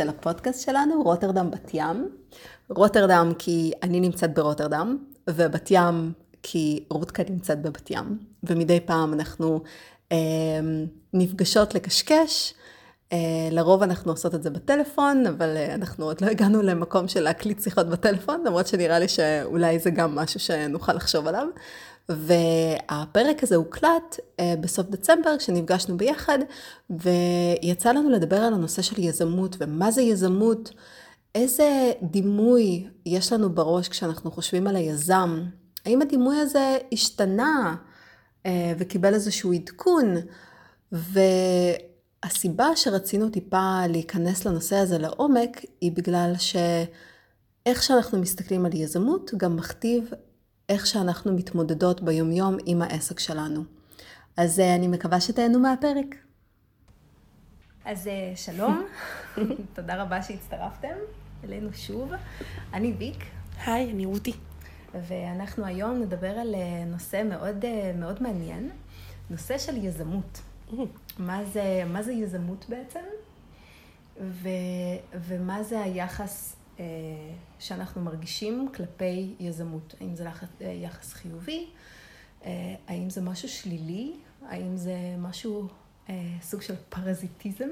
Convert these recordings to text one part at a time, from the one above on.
של הפודקאסט שלנו, רוטרדם בת ים. רוטרדם כי אני נמצאת ברוטרדם, ובת ים כי רותקה נמצאת בבת ים, ומדי פעם אנחנו אה, נפגשות לקשקש. אה, לרוב אנחנו עושות את זה בטלפון, אבל אה, אנחנו עוד לא הגענו למקום של להקליט שיחות בטלפון, למרות שנראה לי שאולי זה גם משהו שנוכל לחשוב עליו. והפרק הזה הוקלט אה, בסוף דצמבר, כשנפגשנו ביחד, ויצא לנו לדבר על הנושא של יזמות, ומה זה יזמות, איזה דימוי יש לנו בראש כשאנחנו חושבים על היזם. האם הדימוי הזה השתנה אה, וקיבל איזשהו עדכון? והסיבה שרצינו טיפה להיכנס לנושא הזה לעומק, היא בגלל שאיך שאנחנו מסתכלים על יזמות, גם מכתיב איך שאנחנו מתמודדות ביומיום עם העסק שלנו. אז אה, אני מקווה שתהנו מהפרק. אז אה, שלום, תודה רבה שהצטרפתם אלינו שוב. אני ויק. היי, אני רותי. ואנחנו היום נדבר על אה, נושא מאוד, מאוד מעניין, נושא של יזמות. Mm. מה זה, מה זה יזמות בעצם? ו, ומה זה היחס שאנחנו מרגישים כלפי יזמות. האם זה אה, יחס חיובי? אה, האם זה משהו שלילי? האם זה משהו, סוג של פרזיטיזם?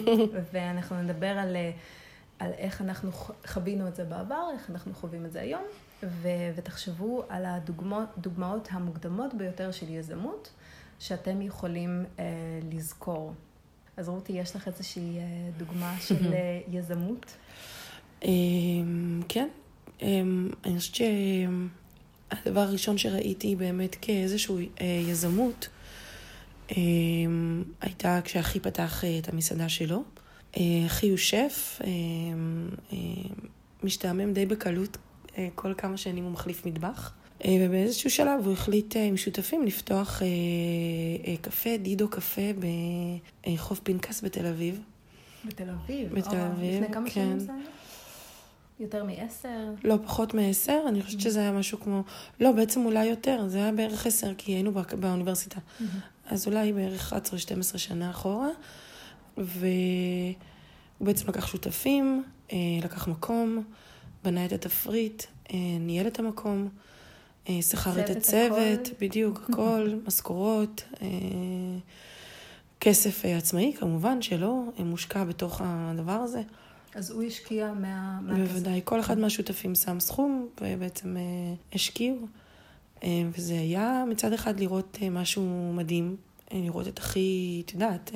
ואנחנו נדבר על, על איך אנחנו חווינו את זה בעבר, איך אנחנו חווים את זה היום, ו, ותחשבו על הדוגמאות המוקדמות ביותר של יזמות, שאתם יכולים לזכור. אז רותי, יש לך איזושהי דוגמה של יזמות? אמ, כן, אמ, אני חושבת שהדבר הראשון שראיתי באמת כאיזושהי אה, יזמות, אמ, הייתה כשאחי פתח אה, את המסעדה שלו. אה, אחי הוא שף, משתעמם די בקלות, כל כמה שנים הוא מחליף מטבח. ובאיזשהו שלב הוא החליט עם שותפים לפתוח קפה, דידו קפה בחוף פנקס בתל אביב. בתל אביב? בתל אביב, כן. לפני כמה שנים זה היה? יותר מעשר? לא, פחות מעשר. אני חושבת mm-hmm. שזה היה משהו כמו... לא, בעצם אולי יותר. זה היה בערך עשר, כי היינו בא... באוניברסיטה. Mm-hmm. אז אולי בערך 11-12 שנה אחורה. והוא בעצם לקח שותפים, אה, לקח מקום, בנה את התפריט, אה, ניהל את המקום, אה, שכר את הצוות, הכל. בדיוק, הכל, משכורות. כסף עצמאי, כמובן שלא, מושקע בתוך הדבר הזה. אז הוא השקיע מה... בוודאי, כל אחד מהשותפים שם סכום, ובעצם אה, השקיעו. אה, וזה היה מצד אחד לראות אה, משהו מדהים, לראות את הכי, את יודעת,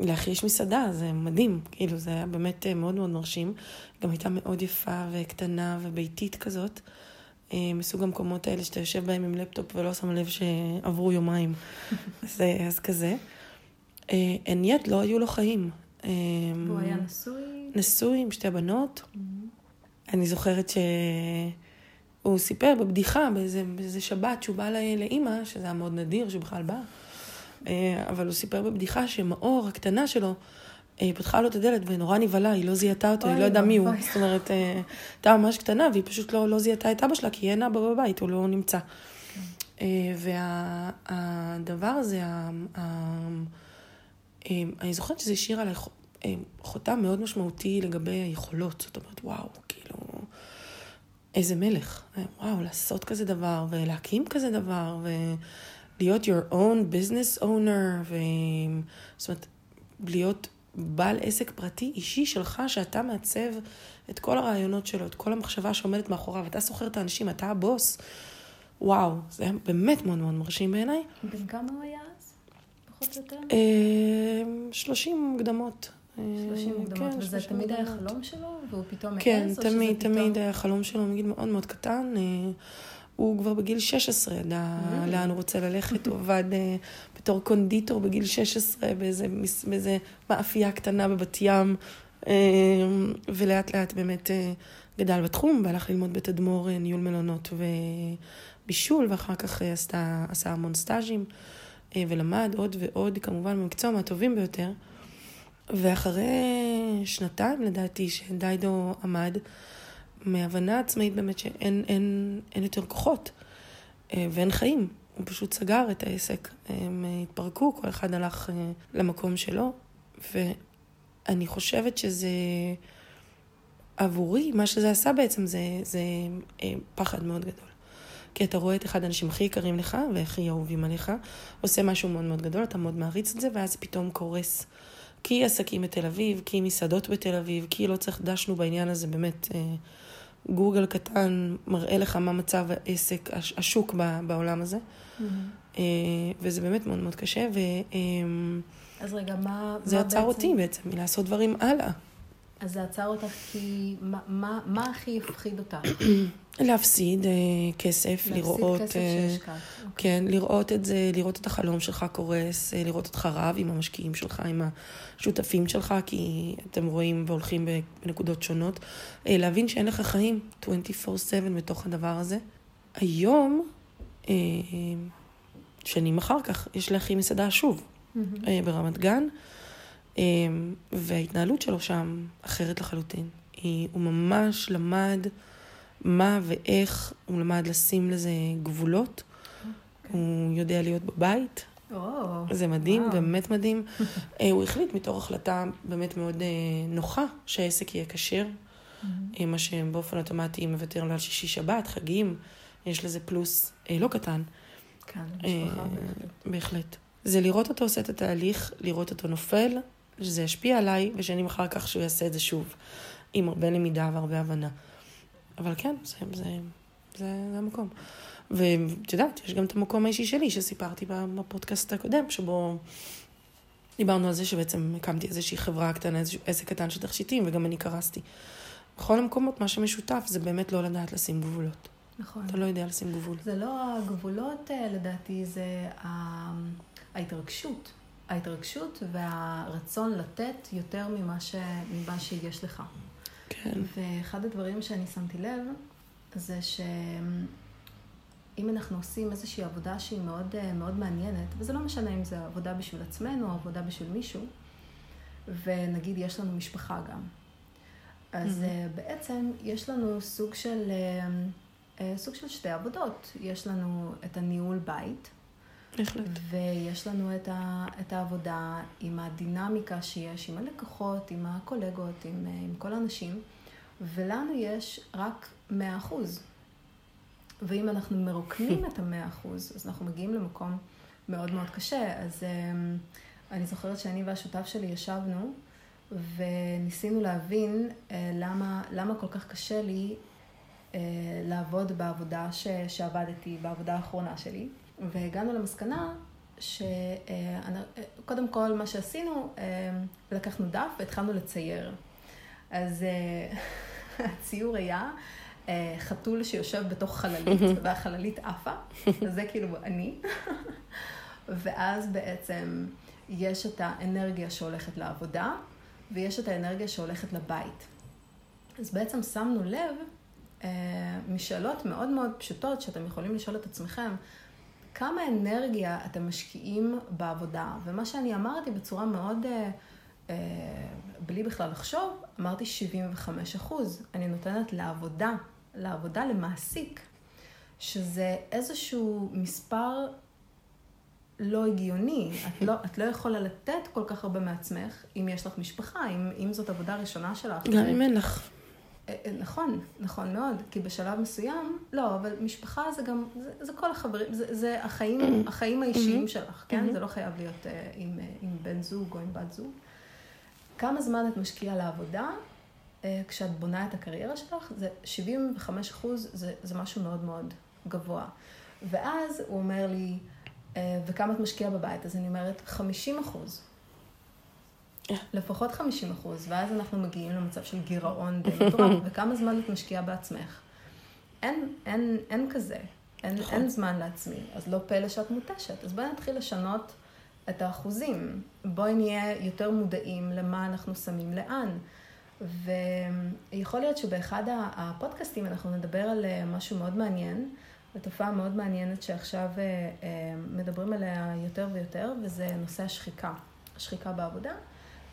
לאחי יש מסעדה, זה מדהים, כאילו, זה היה באמת מאוד מאוד מרשים. גם הייתה מאוד יפה וקטנה וביתית כזאת. מסוג המקומות האלה שאתה יושב בהם עם לפטופ ולא שם לב שעברו יומיים. אז, אה, אז כזה. אין יד, לא היו לו חיים. והוא היה נשוי? נשוי עם שתי בנות. Mm-hmm. אני זוכרת שהוא סיפר בבדיחה באיזה, באיזה שבת שהוא בא לאימא, שזה היה מאוד נדיר שהוא בכלל בא, אה, אבל הוא סיפר בבדיחה שמאור הקטנה שלו, היא אה, פתחה לו את הדלת ונורא נבהלה, היא לא זיהתה אותו, היא לא ידעה מי הוא. זאת אומרת, אה, הייתה ממש קטנה והיא פשוט לא, לא זיהתה את אבא שלה כי אין אבא בבית, הוא לא נמצא. והדבר הזה, אני זוכרת שזה השאיר עליי חותם מאוד משמעותי לגבי היכולות. זאת אומרת, וואו, כאילו, איזה מלך. וואו, לעשות כזה דבר, ולהקים כזה דבר, ולהיות your own business owner, ו... זאת אומרת, להיות בעל עסק פרטי אישי שלך, שאתה מעצב את כל הרעיונות שלו, את כל המחשבה שעומדת מאחוריו, אתה סוחר את האנשים, אתה הבוס. וואו, זה היה באמת מאוד מאוד מרשים בעיניי. בן כמה הוא היה אז? פחות או יותר? 30 אה, מוקדמות. 30 אה, מוקדמות, כן, וזה תמיד היה חלום שלו, והוא פתאום כן, או תמיד, שזה תמיד היה חלום שלו מגיל מאוד מאוד קטן. אה, הוא כבר בגיל 16 ידע mm. לאן הוא רוצה ללכת, הוא עבד אה, בתור קונדיטור בגיל 16 באיזה, באיזה מאפייה קטנה בבת ים, ולאט לאט באמת גדל בתחום, והלך ללמוד בתדמור ניהול מלונות ובישול, ואחר כך עשתה, עשה המון סטאז'ים, ולמד עוד ועוד, כמובן, במקצוע מהטובים ביותר. ואחרי שנתיים, לדעתי, שדיידו עמד, מהבנה עצמאית באמת שאין אין, אין יותר כוחות אה, ואין חיים. הוא פשוט סגר את העסק. הם התפרקו, כל אחד הלך אה, למקום שלו, אני חושבת שזה... עבורי, מה שזה עשה בעצם זה, זה אה, פחד מאוד גדול. כי אתה רואה את אחד האנשים הכי יקרים לך והכי אהובים עליך, עושה משהו מאוד מאוד גדול, אתה מאוד מעריץ את זה, ואז פתאום קורס. כי עסקים בתל אביב, כי מסעדות בתל אביב, כי לא צריך, דשנו בעניין הזה, באמת, אה, גוגל קטן מראה לך מה מצב העסק, השוק בעולם הזה. Mm-hmm. וזה באמת מאוד מאוד קשה, ו... אז רגע, מה... זה מה עצר בעצם... אותי בעצם מלעשות דברים הלאה. אז זה עצר אותך כי... מה, מה, מה הכי הפחיד אותך? להפסיד אה, כסף, להפסיד לראות... להפסיד כסף אה, שהשקעת. אוקיי. כן, לראות את זה, לראות את החלום שלך קורס, אה, לראות אותך רב עם המשקיעים שלך, עם השותפים שלך, כי אתם רואים והולכים בנקודות שונות. להבין שאין לך חיים 24/7 בתוך הדבר הזה. היום, שנים אחר כך, יש לאחי מסעדה שוב, mm-hmm. אה, ברמת גן. אמ, וההתנהלות שלו שם אחרת לחלוטין. הוא ממש למד מה ואיך, הוא למד לשים לזה גבולות. Okay. אוקיי. הוא יודע להיות בבית. Oh, זה מדהים, wow. באמת מדהים. אה, הוא החליט מתוך החלטה באמת מאוד אה, נוחה שהעסק יהיה כשר. Mm-hmm. מה שבאופן אוטומטי מוותר לו על שישי שבת, חגים, יש לזה פלוס לא קטן. כן, משפחה בהחלט. בהחלט. זה לראות אותו עושה את התהליך, לראות אותו נופל, שזה ישפיע עליי, ושנים אחר כך שהוא יעשה את זה שוב, עם הרבה למידה והרבה הבנה. אבל כן, זה, זה, זה, זה המקום. ואת יודעת, יש גם את המקום האישי שלי שסיפרתי בפודקאסט הקודם, שבו דיברנו על זה שבעצם הקמתי איזושהי חברה קטנה, איזשהו עסק קטן של תכשיטים, וגם אני קרסתי. בכל המקומות, מה שמשותף זה באמת לא לדעת לשים גבולות. נכון. אתה לא יודע לשים גבול. זה לא הגבולות, אה, לדעתי, זה ההתרגשות. ההתרגשות והרצון לתת יותר ממה, ש... ממה שיש לך. כן. ואחד הדברים שאני שמתי לב, זה שאם אנחנו עושים איזושהי עבודה שהיא מאוד, מאוד מעניינת, וזה לא משנה אם זה עבודה בשביל עצמנו או עבודה בשביל מישהו, ונגיד יש לנו משפחה גם. אז mm-hmm. בעצם יש לנו סוג של, אה, סוג של שתי עבודות. יש לנו את הניהול בית, בהחלט. ויש לנו את, ה, את העבודה עם הדינמיקה שיש, עם הלקוחות, עם הקולגות, עם, עם כל האנשים, ולנו יש רק 100%. ואם אנחנו מרוקנים את ה-100%, אז אנחנו מגיעים למקום מאוד מאוד קשה. אז אמ, אני זוכרת שאני והשותף שלי ישבנו, וניסינו להבין אה, למה, למה כל כך קשה לי אה, לעבוד בעבודה ש, שעבדתי, בעבודה האחרונה שלי. והגענו למסקנה שקודם כל מה שעשינו, אה, לקחנו דף והתחלנו לצייר. אז אה, הציור היה אה, חתול שיושב בתוך חללית, והחללית עפה, זה כאילו אני. ואז בעצם יש את האנרגיה שהולכת לעבודה, ויש את האנרגיה שהולכת לבית. אז בעצם שמנו לב משאלות מאוד מאוד פשוטות שאתם יכולים לשאול את עצמכם, כמה אנרגיה אתם משקיעים בעבודה. ומה שאני אמרתי בצורה מאוד, אה, אה, בלי בכלל לחשוב, אמרתי 75 אחוז. אני נותנת לעבודה, לעבודה למעסיק, שזה איזשהו מספר לא הגיוני. את לא, את לא יכולה לתת כל כך הרבה מעצמך אם יש לך משפחה, אם, אם זאת עבודה ראשונה שלך. גם אם אין לך. אה, אה, נכון, נכון מאוד, כי בשלב מסוים, לא, אבל משפחה זה גם, זה, זה כל החברים, זה, זה החיים. החיים האישיים mm-hmm. שלך, כן? Mm-hmm. זה לא חייב להיות uh, עם, uh, עם בן זוג או עם בת זוג. כמה זמן את משקיעה לעבודה uh, כשאת בונה את הקריירה שלך? זה 75 אחוז, זה, זה משהו מאוד מאוד גבוה. ואז הוא אומר לי, וכמה את משקיעה בבית? אז אני אומרת, 50 אחוז. לפחות 50 אחוז, ואז אנחנו מגיעים למצב של גירעון די מטורף, וכמה זמן את משקיעה בעצמך. אין, אין, אין כזה, אין, נכון. אין זמן לעצמי, אז לא פלא שאת מותשת. אז בואי נתחיל לשנות את האחוזים. בואי נהיה יותר מודעים למה אנחנו שמים לאן. ויכול להיות שבאחד הפודקאסטים אנחנו נדבר על אה, משהו מאוד מעניין, ותופעה מאוד מעניינת שעכשיו אה, אה, מדברים עליה יותר ויותר, וזה נושא השחיקה, השחיקה בעבודה.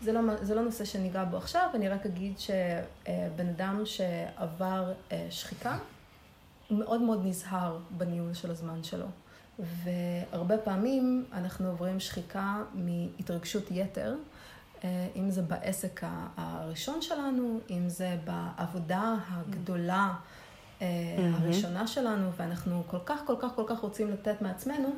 זה לא, זה לא נושא שניגע בו עכשיו, אני רק אגיד שבן אדם שעבר אה, שחיקה, הוא מאוד מאוד נזהר בניהול של הזמן שלו. והרבה פעמים אנחנו עוברים שחיקה מהתרגשות יתר, אם זה בעסק הראשון שלנו, אם זה בעבודה הגדולה mm-hmm. הראשונה שלנו, ואנחנו כל כך, כל כך, כל כך רוצים לתת מעצמנו,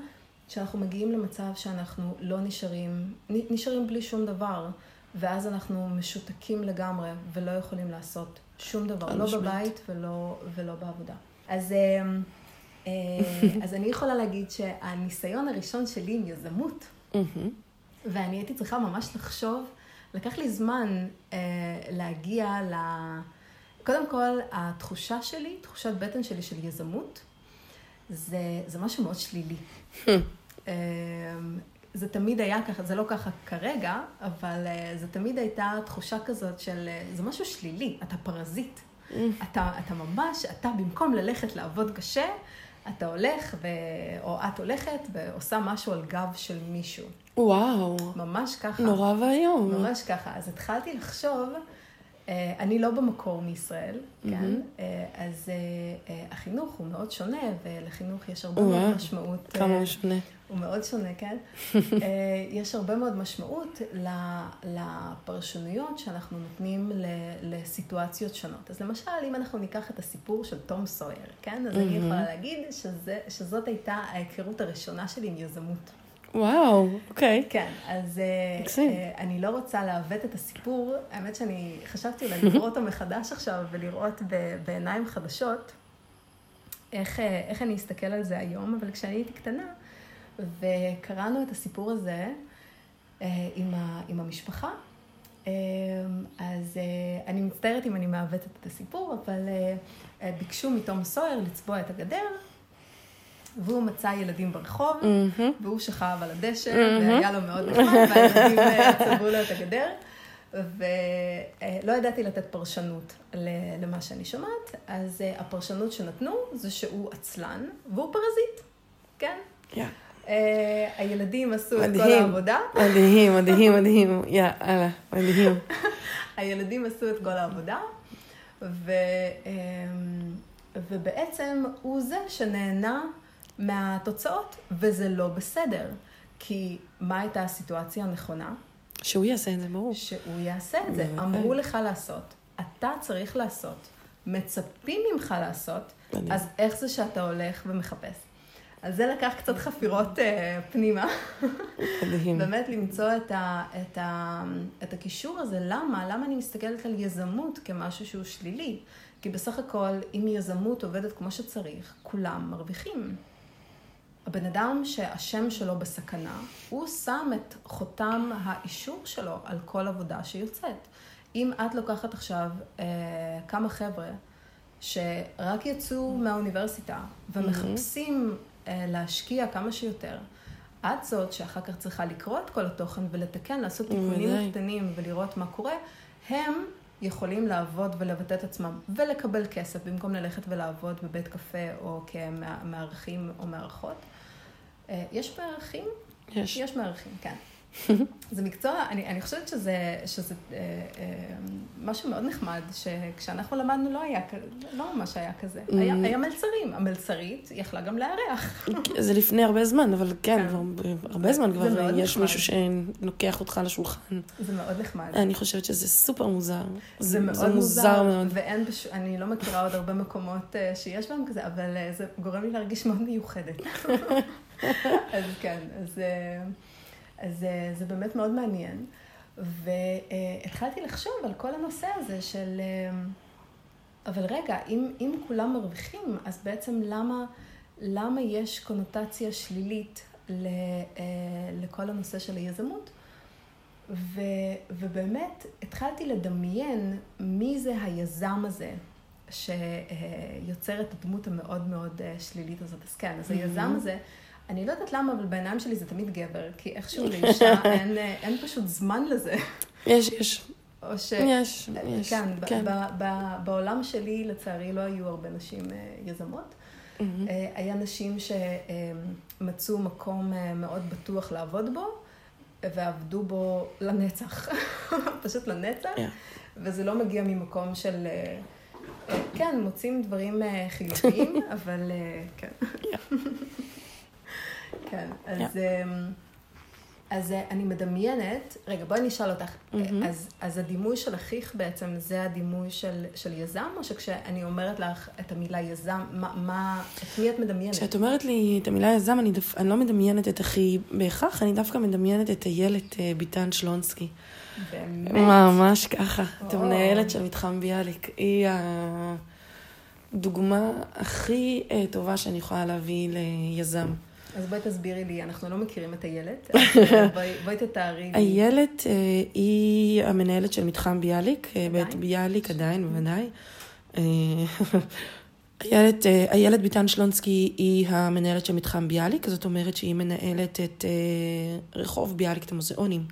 שאנחנו מגיעים למצב שאנחנו לא נשארים, נשארים בלי שום דבר, ואז אנחנו משותקים לגמרי ולא יכולים לעשות שום דבר, לא בבית ולא, ולא בעבודה. אז, אז אני יכולה להגיד שהניסיון הראשון שלי עם יזמות. ואני הייתי צריכה ממש לחשוב, לקח לי זמן אה, להגיע ל... קודם כל, התחושה שלי, תחושת בטן שלי של יזמות, זה, זה משהו מאוד שלילי. זה תמיד היה ככה, זה לא ככה כרגע, אבל אה, זה תמיד הייתה תחושה כזאת של, אה, זה משהו שלילי, אתה פרזיט. אתה, אתה ממש, אתה במקום ללכת לעבוד קשה, אתה הולך, ו... או את הולכת ועושה משהו על גב של מישהו. וואו. ממש ככה. נורא ואיום. ממש ככה. אז התחלתי לחשוב, אני לא במקור מישראל, כן? אה, אז אה, החינוך הוא מאוד שונה, ולחינוך יש הרבה מאוד משמעות. כמה הוא שונה. הוא מאוד שונה, כן? יש הרבה מאוד משמעות לפרשנויות שאנחנו נותנים לסיטואציות שונות. אז למשל, אם אנחנו ניקח את הסיפור של תום סויר, כן? אז אני יכולה להגיד שזאת הייתה ההיכרות הראשונה שלי עם יזמות. וואו, אוקיי. כן, אז מקסים. אני לא רוצה לעוות את הסיפור. האמת שאני חשבתי אולי לקרוא אותו מחדש עכשיו ולראות בעיניים חדשות איך, איך אני אסתכל על זה היום, אבל כשאני הייתי קטנה, וקראנו את הסיפור הזה עם, ה, עם המשפחה, אז אני מצטערת אם אני מעוותת את הסיפור, אבל ביקשו מתום סוער לצבוע את הגדר, והוא מצא ילדים ברחוב, mm-hmm. והוא שכב על הדשא, mm-hmm. והיה לו מאוד נחמד, והילדים צבעו לו את הגדר. ולא ידעתי לתת פרשנות למה שאני שומעת, אז הפרשנות שנתנו זה שהוא עצלן והוא פרזיט, כן? Yeah. Uh, הילדים עשו מדהים, את כל העבודה. מדהים, מדהים, מדהים, יאללה, מדהים. הילדים עשו את כל העבודה, ו, um, ובעצם הוא זה שנהנה מהתוצאות, וזה לא בסדר. כי מה הייתה הסיטואציה הנכונה? שהוא יעשה את זה, ברור. שהוא יעשה את זה. אמרו לך לעשות, אתה צריך לעשות, מצפים ממך לעשות, אז איך זה שאתה הולך ומחפש? אז זה לקח קצת חפירות uh, פנימה. מדהים. באמת למצוא את, ה, את, ה, את הקישור הזה. למה? למה אני מסתכלת על יזמות כמשהו שהוא שלילי? כי בסך הכל, אם יזמות עובדת כמו שצריך, כולם מרוויחים. הבן אדם שהשם שלו בסכנה, הוא שם את חותם האישור שלו על כל עבודה שיוצאת. אם את לוקחת עכשיו אה, כמה חבר'ה שרק יצאו מהאוניברסיטה ומחפשים אה, להשקיע כמה שיותר, את זאת שאחר כך צריכה לקרוא את כל התוכן ולתקן, לעשות תיקונים קטנים ולראות מה קורה, הם יכולים לעבוד ולבטא את עצמם ולקבל כסף במקום ללכת ולעבוד בבית קפה או כמארחים או מארחות. אה, יש מארחים? יש. יש מארחים, כן. זה מקצוע, אני, אני חושבת שזה, שזה אה, אה, משהו מאוד נחמד, שכשאנחנו למדנו לא היה, לא ממש היה כזה. Mm. היה, היה מלצרים, המלצרית יכלה גם לארח. זה לפני הרבה זמן, אבל כן, כן. הרבה זמן כבר יש נחמד. מישהו שנוקח אותך לשולחן. זה מאוד נחמד. אני חושבת שזה סופר מוזר. זה, זה מאוד זה מוזר, מאוד. ואין, בש... אני לא מכירה עוד הרבה מקומות uh, שיש בהם כזה, אבל uh, זה גורם לי להרגיש מאוד מיוחדת. אז כן, אז... Uh, אז אה, זה באמת מאוד מעניין. והתחלתי לחשוב על כל הנושא הזה של, אה, אבל רגע, אם, אם כולם מרוויחים, אז בעצם למה, למה יש קונוטציה שלילית ל, אה, לכל הנושא של היזמות? ו, ובאמת התחלתי לדמיין מי זה היזם הזה שיוצר את הדמות המאוד מאוד שלילית הזאת. אז כן, אז היזם הזה... אני לא יודעת למה, אבל בעיניים שלי זה תמיד גבר, כי איכשהו לאישה אין, אין פשוט זמן לזה. יש, יש. או ש... יש, יש. כן, כן. ב- ב- בעולם שלי, לצערי, לא היו הרבה נשים uh, יזמות. Mm-hmm. היה נשים שמצאו מקום מאוד בטוח לעבוד בו, ועבדו בו לנצח. פשוט לנצח. Yeah. וזה לא מגיע ממקום של... כן, מוצאים דברים חיוביים, אבל uh, כן. כן, אז, yeah. אמ, אז אה, אני מדמיינת, רגע, בואי נשאל אותך, mm-hmm. אז, אז הדימוי של אחיך בעצם זה הדימוי של, של יזם, או שכשאני אומרת לך את המילה יזם, מה, מה, את מי את מדמיינת? כשאת אומרת לי את המילה יזם, אני, דף, אני לא מדמיינת את אחי בהכרח, אני דווקא מדמיינת את איילת אה, ביטן שלונסקי. באמת? ממש ככה, את המנהלת של מתחם ביאליק. היא הדוגמה הכי אה, טובה שאני יכולה להביא ליזם. אז בואי תסבירי לי, אנחנו לא מכירים את איילת, בואי, בואי תתארי לי. איילת אה, היא המנהלת של מתחם ביאליק, אה, בית ביאליק עדיין, בוודאי. איילת, איילת ביטן שלונסקי היא המנהלת של מתחם ביאליק, זאת אומרת שהיא מנהלת את רחוב ביאליק, את המוזיאונים.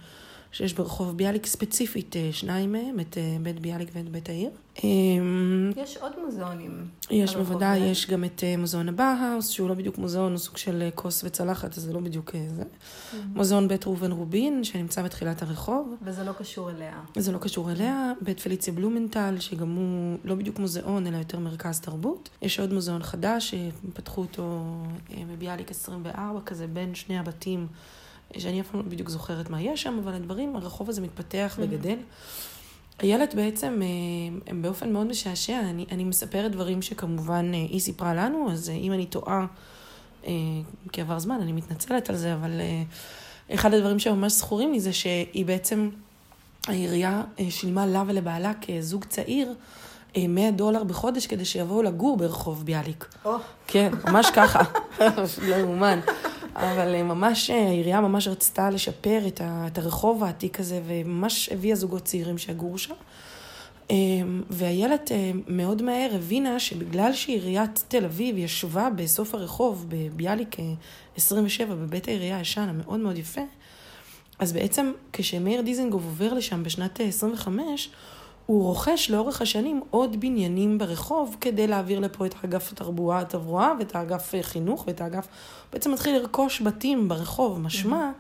שיש ברחוב ביאליק ספציפית אה, שניים מהם, את אה, בית ביאליק ואת בית העיר. אמ, יש עוד מוזיאונים. יש בוודאי, יש גם את אה, מוזיאון הבאהאוס, שהוא לא בדיוק מוזיאון, הוא סוג של כוס וצלחת, אז זה לא בדיוק זה. Mm-hmm. מוזיאון בית ראובן רובין, שנמצא בתחילת הרחוב. וזה לא קשור אליה. זה לא קשור אליה. בית פליציה בלומנטל, שגם הוא לא בדיוק מוזיאון, אלא יותר מרכז תרבות. יש עוד מוזיאון חדש, שפתחו אותו בביאליק 24, כזה בין שני הבתים. שאני אף פעם לא בדיוק זוכרת מה יש שם, אבל הדברים, הרחוב הזה מתפתח mm-hmm. וגדל. איילת בעצם, אה, הם באופן מאוד משעשע, אני, אני מספרת דברים שכמובן אה, היא סיפרה לנו, אז אה, אם אני טועה כי עבר זמן, אני מתנצלת על זה, אבל אחד הדברים שממש זכורים לי זה שהיא בעצם, העירייה שילמה לה ולבעלה כזוג צעיר 100 דולר בחודש כדי שיבואו לגור ברחוב ביאליק. Oh. כן, ממש ככה, לא יאומן. אבל אה, ממש, אה, העירייה ממש רצתה לשפר את, ה, את הרחוב העתיק הזה, וממש הביאה זוגות צעירים שיגורו שם. אה, ואיילת מאוד מהר הבינה שבגלל שעיריית תל אביב ישבה בסוף הרחוב, בביאליק 27, בבית העירייה הישן, המאוד מאוד יפה, אז בעצם כשמאיר דיזנגוף עובר לשם בשנת 25, הוא רוכש לאורך השנים עוד בניינים ברחוב כדי להעביר לפה את האגף התרבואה, התברואה ואת האגף חינוך ואת האגף... בעצם מתחיל לרכוש בתים ברחוב, משמע,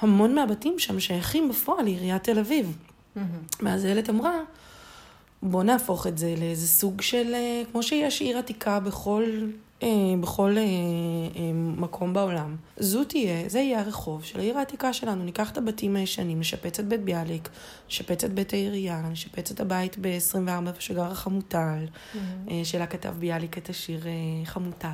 המון מהבתים שם שייכים בפועל לעיריית תל אביב. ואז איילת אמרה, בוא נהפוך את זה לאיזה סוג של, אה, כמו שיש עיר עתיקה בכל בכל אה, אה, מקום בעולם. זו תהיה, זה יהיה הרחוב של העיר העתיקה שלנו. ניקח את הבתים הישנים, נשפץ את בית ביאליק, נשפץ את בית העירייה, נשפץ את הבית ב-24 שגר החמוטל, mm-hmm. שלה כתב ביאליק את השיר חמוטל.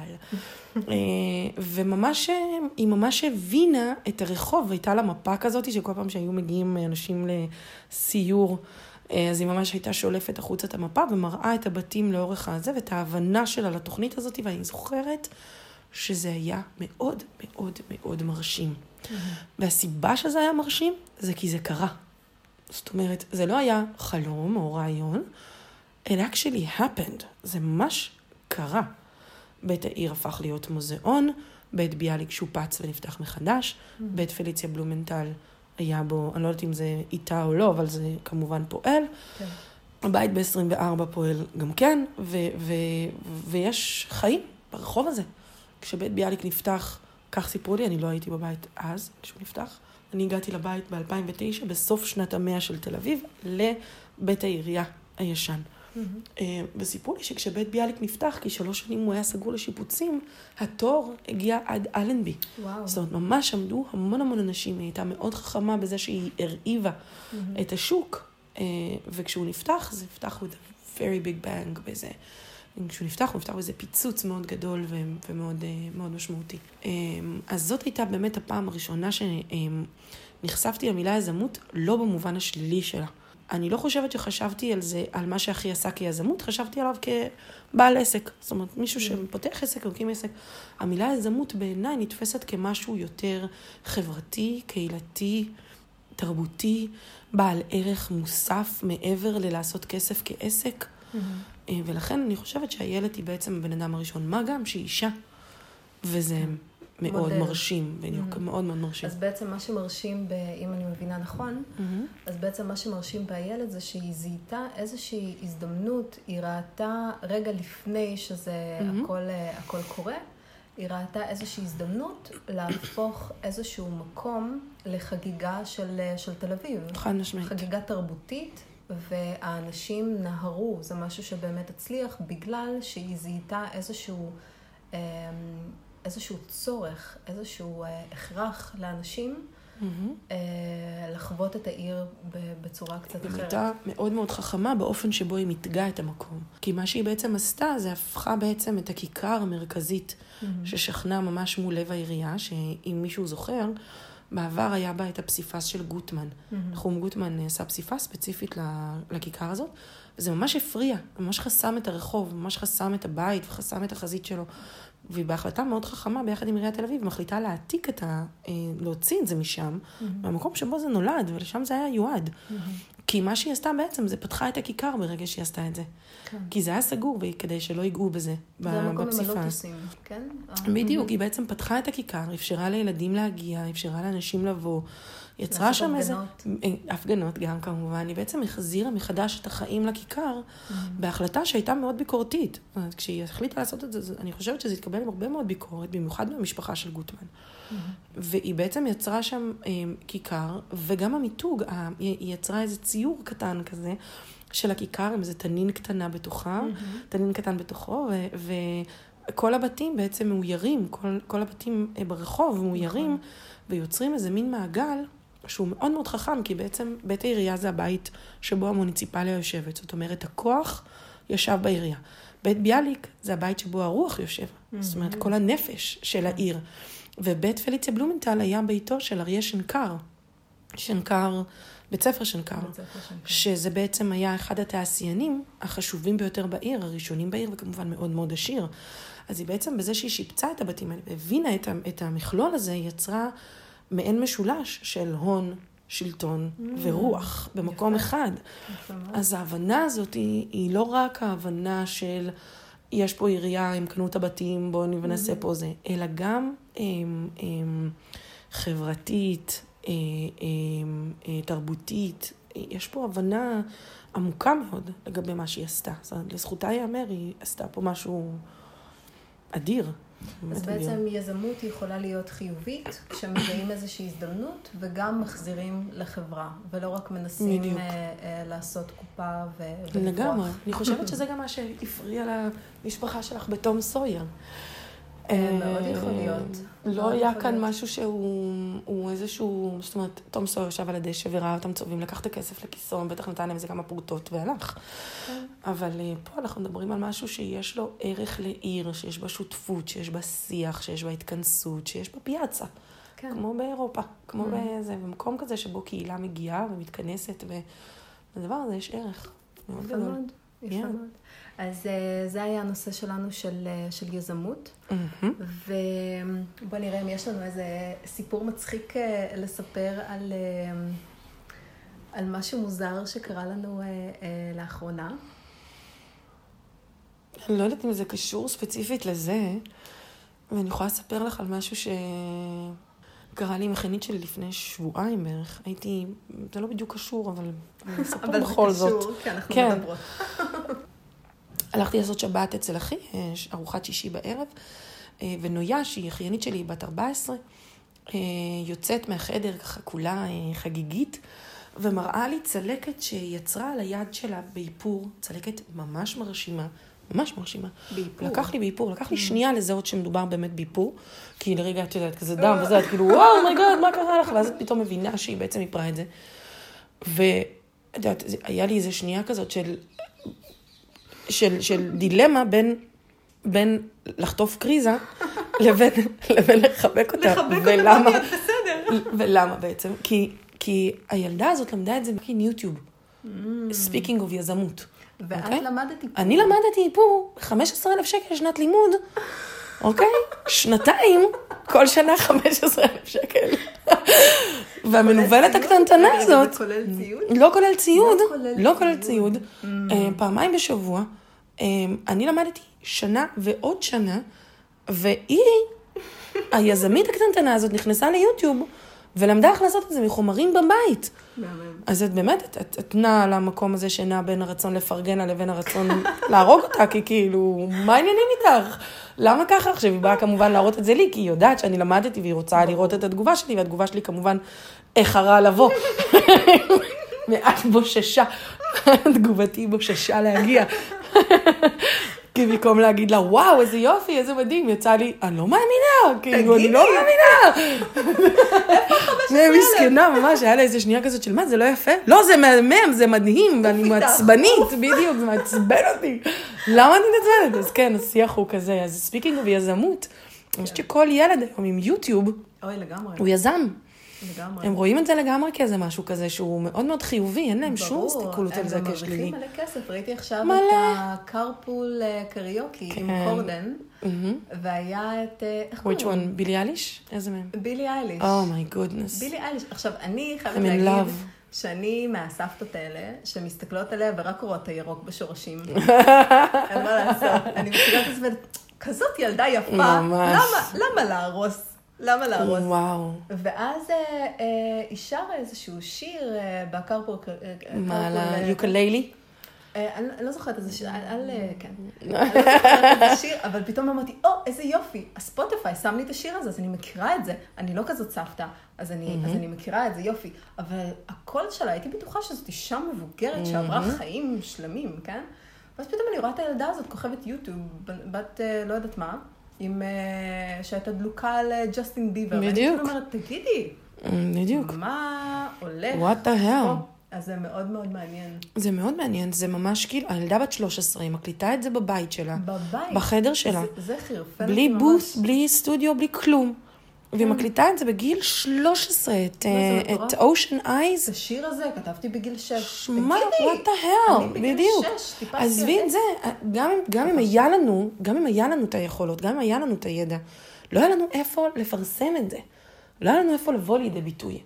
וממש, היא ממש הבינה את הרחוב, הייתה לה מפה כזאת, שכל פעם שהיו מגיעים אנשים לסיור, אה, אז היא ממש הייתה שולפת החוצה את המפה ומראה את הבתים לאורך הזה ואת ההבנה שלה לתוכנית הזאת, ואני זוכרת שזה היה מאוד מאוד מאוד מרשים. Mm-hmm. והסיבה שזה היה מרשים זה כי זה קרה. זאת אומרת, זה לא היה חלום או רעיון, it actually happened. זה ממש קרה. בית העיר הפך להיות מוזיאון, בית ביאליק שופץ ונפתח מחדש, mm-hmm. בית פליציה בלומנטל היה בו, אני לא יודעת אם זה איתה או לא, אבל זה כמובן פועל. כן. הבית ב-24 פועל גם כן, ו- ו- ויש חיים ברחוב הזה. כשבית ביאליק נפתח, כך סיפרו לי, אני לא הייתי בבית אז, כשהוא נפתח. אני הגעתי לבית ב-2009, בסוף שנת המאה של תל אביב, לבית העירייה הישן. Mm-hmm. וסיפרו לי שכשבית ביאליק נפתח, כי שלוש שנים הוא היה סגור לשיפוצים, התור הגיע עד אלנבי. וואו. זאת אומרת, ממש עמדו המון המון אנשים, היא הייתה מאוד חכמה בזה שהיא הרעיבה mm-hmm. את השוק, אה, וכשהוא נפתח, זה נפתח with a very big bang, באיזה... כשהוא נפתח, הוא נפתח באיזה פיצוץ מאוד גדול ומאוד מאוד משמעותי. אז זאת הייתה באמת הפעם הראשונה שנחשפתי למילה יזמות, לא במובן השלילי שלה. אני לא חושבת שחשבתי על זה, על מה שאחי עשה כיזמות, חשבתי עליו כבעל עסק. זאת אומרת, מישהו mm. שפותח עסק, מקים עסק. המילה יזמות בעיניי נתפסת כמשהו יותר חברתי, קהילתי, תרבותי, בעל ערך מוסף מעבר ללעשות כסף כעסק. Mm-hmm. אה, ולכן אני חושבת שהילד היא בעצם הבן אדם הראשון, מה גם שהיא אישה. וזה... כן. מאוד. מרשים, בדיוק, mm-hmm. מאוד מאוד מרשים. אז בעצם מה שמרשים, ב, אם אני מבינה נכון, mm-hmm. אז בעצם מה שמרשים בילד זה שהיא זיהתה איזושהי הזדמנות, היא ראתה רגע לפני שזה mm-hmm. הכל, אה, הכל קורה, היא ראתה איזושהי הזדמנות להפוך איזשהו מקום לחגיגה של, אה, של תל אביב. חד משמעית. חגיגה תרבותית. והאנשים נהרו, זה משהו שבאמת הצליח, בגלל שהיא זיהתה איזשהו אמ, איזשהו צורך, איזשהו אה, הכרח לאנשים, mm-hmm. אה, לחוות את העיר בצורה קצת אחרת. היא הייתה מאוד מאוד חכמה באופן שבו היא מתגה את המקום. כי מה שהיא בעצם עשתה, זה הפכה בעצם את הכיכר המרכזית ששכנה ממש מול לב העירייה, שאם מישהו זוכר, בעבר היה בה את הפסיפס של גוטמן. נחום גוטמן עשה פסיפס ספציפית לכיכר הזאת, וזה ממש הפריע, ממש חסם את הרחוב, ממש חסם את הבית וחסם את החזית שלו. והיא בהחלטה מאוד חכמה ביחד עם עיריית תל אביב, מחליטה להעתיק את ה... אה, להוציא את זה משם, mm-hmm. מהמקום שבו זה נולד, ולשם זה היה יועד. Mm-hmm. כי מה שהיא עשתה בעצם, זה פתחה את הכיכר ברגע שהיא עשתה את זה. כן. כי זה היה סגור, כדי שלא ייגעו בזה, בפסיפס. זה המקום המלוטוסים, כן? בדיוק, היא בעצם פתחה את הכיכר, אפשרה לילדים להגיע, אפשרה לאנשים לבוא. יצרה שם איזה... אה, הפגנות גם כמובן. היא בעצם החזירה מחדש את החיים לכיכר mm-hmm. בהחלטה שהייתה מאוד ביקורתית. כשהיא החליטה לעשות את זה, אני חושבת שזה התקבל עם הרבה מאוד ביקורת, במיוחד מהמשפחה של גוטמן. Mm-hmm. והיא בעצם יצרה שם אה, כיכר, וגם המיתוג, היא יצרה איזה ציור קטן כזה. של הכיכר עם איזה תנין קטנה בתוכה, mm-hmm. תנין קטן בתוכו, ו... וכל הבתים בעצם מאוירים, כל, כל הבתים אה, ברחוב מאוירים, נכון. ויוצרים איזה מין מעגל שהוא מאוד מאוד חכם, כי בעצם בית העירייה זה הבית שבו המוניציפליה יושבת. זאת אומרת, הכוח ישב בעירייה. בית ביאליק זה הבית שבו הרוח יושב. Mm-hmm. זאת אומרת, כל הנפש של העיר. ובית פליציה בלומנטל היה ביתו של אריה שנקר. שנקר, בית ספר שנקר. בית ספר שנקר. שזה בעצם היה אחד התעשיינים החשובים ביותר בעיר, הראשונים בעיר, וכמובן מאוד מאוד עשיר. אז היא בעצם, בזה שהיא שיפצה את הבתים האלה, והבינה את המכלול הזה, היא יצרה מעין משולש של הון, שלטון mm, ורוח במקום יפה. אחד. יפה אז ההבנה הזאת היא, היא לא רק ההבנה של יש פה עירייה, הם קנו את הבתים, בואו ננסה mm. פה זה, אלא גם הם, הם, חברתית, הם, הם, הם, תרבותית. יש פה הבנה עמוקה מאוד לגבי מה שהיא עשתה. זאת אומרת, לזכותה ייאמר, היא עשתה פה משהו אדיר. אז בעצם יזמות יכולה להיות חיובית, כשמזהים איזושהי הזדמנות, וגם מחזירים לחברה, ולא רק מנסים uh, uh, לעשות קופה ולברוח. לגמרי. אני חושבת שזה גם מה שהפריע למשפחה שלך בתום סויר. אה, מאוד יכול להיות. לא היה כאן משהו שהוא איזשהו, זאת אומרת, תום סויר ישב על הדשא וראה אותם צובעים, לקח את הכסף לכיסו, בטח נתן להם איזה כמה פרוטות והלך. כן. אבל אה, פה אנחנו מדברים על משהו שיש לו ערך לעיר, שיש בה שותפות, שיש בה שיח, שיש בה התכנסות, שיש בה פיאצה. כן. כמו באירופה, כמו mm. באיזה, במקום כזה שבו קהילה מגיעה ומתכנסת, ולדבר הזה יש ערך מאוד גדול. יפה מאוד. אז אה, זה היה הנושא שלנו של, אה, של יזמות. Mm-hmm. ובוא נראה אם יש לנו איזה סיפור מצחיק אה, לספר על, על משהו מוזר שקרה לנו לאחרונה. אני לא יודעת אם זה קשור ספציפית לזה, ואני יכולה לספר לך על משהו שקרה לי עם החנית שלי לפני שבועיים בערך. הייתי, זה לא בדיוק קשור, אבל אני אספר בכל זאת. אבל זה קשור, כי אנחנו כן. מדברות. הלכתי לעשות שבת אצל אחי, אה, ארוחת שישי בערב, אה, ונויה, שהיא אחיינית שלי, בת 14, אה, יוצאת מהחדר ככה כולה חגיגית, ומראה לי צלקת שיצרה על היד שלה באיפור, צלקת ממש מרשימה. ממש מרשימה. באיפור. לקח לי באיפור, לקח לי שנייה לזהות שמדובר באמת באיפור, כי לרגע את יודעת, כזה דם וזה, את כאילו, וואו, מייגוד, מה קרה לך? ואז את פתאום מבינה שהיא בעצם איפרה את זה. ואת יודעת, היה לי איזה שנייה כזאת של, של, של דילמה בין, בין לחטוף קריזה לבין, לבין לחבק אותה. לחבק ולמה, אותה, בסדר. ולמה בעצם? כי, כי הילדה הזאת למדה את זה מיוטיוב. speaking mm. of יזמות. ואת okay? אוקיי? למדת איפור. אני למדתי איפור, 15,000 שקל שנת לימוד, אוקיי? Okay? שנתיים, כל שנה 15,000 שקל. והמנוולת הקטנטנה הזאת... זה כולל ציוד? לא כולל ציוד. לא כולל ציוד. Mm. אה, פעמיים בשבוע. אה, אני למדתי שנה ועוד שנה, והיא, היזמית הקטנטנה הזאת, נכנסה ליוטיוב. ולמדה איך לעשות את זה מחומרים בבית. אז את באמת, את, את, את נעה למקום הזה שנע בין הרצון לפרגן לה לבין הרצון להרוג אותה, כי כאילו, מה העניינים איתך? למה ככה? עכשיו, היא באה כמובן להראות את זה לי, כי היא יודעת שאני למדתי והיא רוצה לראות את התגובה שלי, והתגובה שלי כמובן איחרה לבוא. מעט בוששה, תגובתי בוששה להגיע. כי במקום להגיד לה, וואו, איזה יופי, איזה מדהים, יצא לי, אני לא מאמינה, כאילו, אני לא מאמינה. זה מסכנה, ממש, היה לה איזה שנייה כזאת של מה, זה לא יפה? לא, זה מהמם, זה מדהים, ואני מעצבנית, בדיוק, זה מעצבן אותי. למה אני מעצבנת? אז כן, השיח הוא כזה, אז speaking of יזמות. אני חושבת שכל ילד היום עם יוטיוב, הוא יזם. לגמרי. הם רואים את זה לגמרי כאיזה משהו כזה שהוא מאוד מאוד חיובי, אין להם שום הסתכלות על זה כשלילי. ברור, הם מרוויחים מלא כסף. ראיתי עכשיו מלא. את ה carpool אה, karaoke כן. עם קורדן, mm-hmm. והיה את, אה, איך קוראים? Which one? בילי אייליש? איזה מהם? בילי אייליש. Oh my goodness. בילי אייליש. עכשיו, אני חייבת להגיד... שאני מהסבתות האלה, שמסתכלות עליה ורק רואות את הירוק בשורשים. אין מה לעשות. אני מסתכלת על זה, כזאת ילדה יפה, ממש. למה, למה להרוס למה להרוס? וואו. ואז אה, אה, היא שרה איזשהו שיר אה, בקרפור... מה, על היוקללי? אני לא זוכרת איזה שיר, על... כן. אני לא זוכרת איזה שיר, אבל פתאום אמרתי, או, איזה יופי, הספוטיפיי שם לי את השיר הזה, אז אני מכירה את זה. אני לא כזאת סבתא, אז אני מכירה את זה, יופי. אבל הקול שלה, הייתי בטוחה שזאת אישה מבוגרת שעברה חיים שלמים, כן? ואז פתאום אני רואה את הילדה הזאת, כוכבת יוטיוב, בת לא יודעת מה. עם... אה, שהייתה דלוקה על אה, ג'סטין ביבר. בדיוק. ואני אומרת, תגידי, בדיוק. מה הולך? What the hell? אז זה מאוד מאוד מעניין. זה מאוד מעניין, זה ממש כאילו, הילדה בת 13, היא מקליטה את זה בבית שלה. בבית? בחדר שלה. זה, זה חירפן. בלי בוס, בלי סטודיו, בלי כלום. והיא כן. מקליטה את זה בגיל 13, את, את Ocean Eyes. את השיר הזה כתבתי בגיל 6. מה? what the hell, בדיוק. 6, טיפסתי עזבי את זה, גם, גם אם היה לנו, גם אם היה לנו את היכולות, גם אם היה לנו את הידע, לא היה לנו איפה לפרסם את זה. לא היה לנו איפה לבוא לידי ביטוי.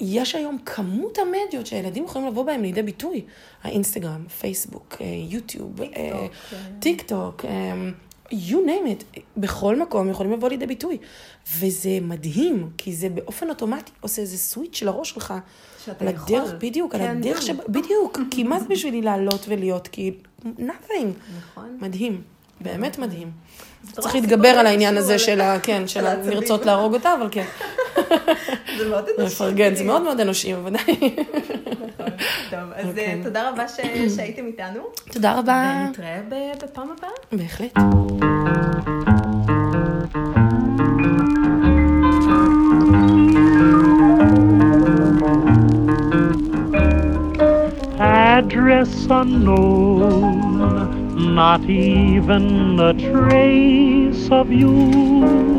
יש היום כמות המדיות שהילדים יכולים לבוא בהם לידי ביטוי. האינסטגרם, פייסבוק, אה, יוטיוב, טיק טוק. You name it, בכל מקום יכולים לבוא לידי ביטוי. וזה מדהים, כי זה באופן אוטומטי עושה איזה סוויץ' לראש שלך. שאתה יכול. הדרך, בדיוק, כן, על הדרך ש... בדיוק, כי מה זה בשבילי לעלות ולהיות? כי nothing. נכון. מדהים, באמת מדהים. צריך להתגבר על העניין הזה של ה... כן, של לרצות להרוג אותה, אבל כן. זה מאוד אנושי. לפרגן, זה מאוד מאוד אנושי, בוודאי. טוב, אז אוקיי. תודה רבה שהייתם איתנו. תודה רבה. ונתראה בפעם הבאה. בהחלט. Address unknown, not even a trace of you.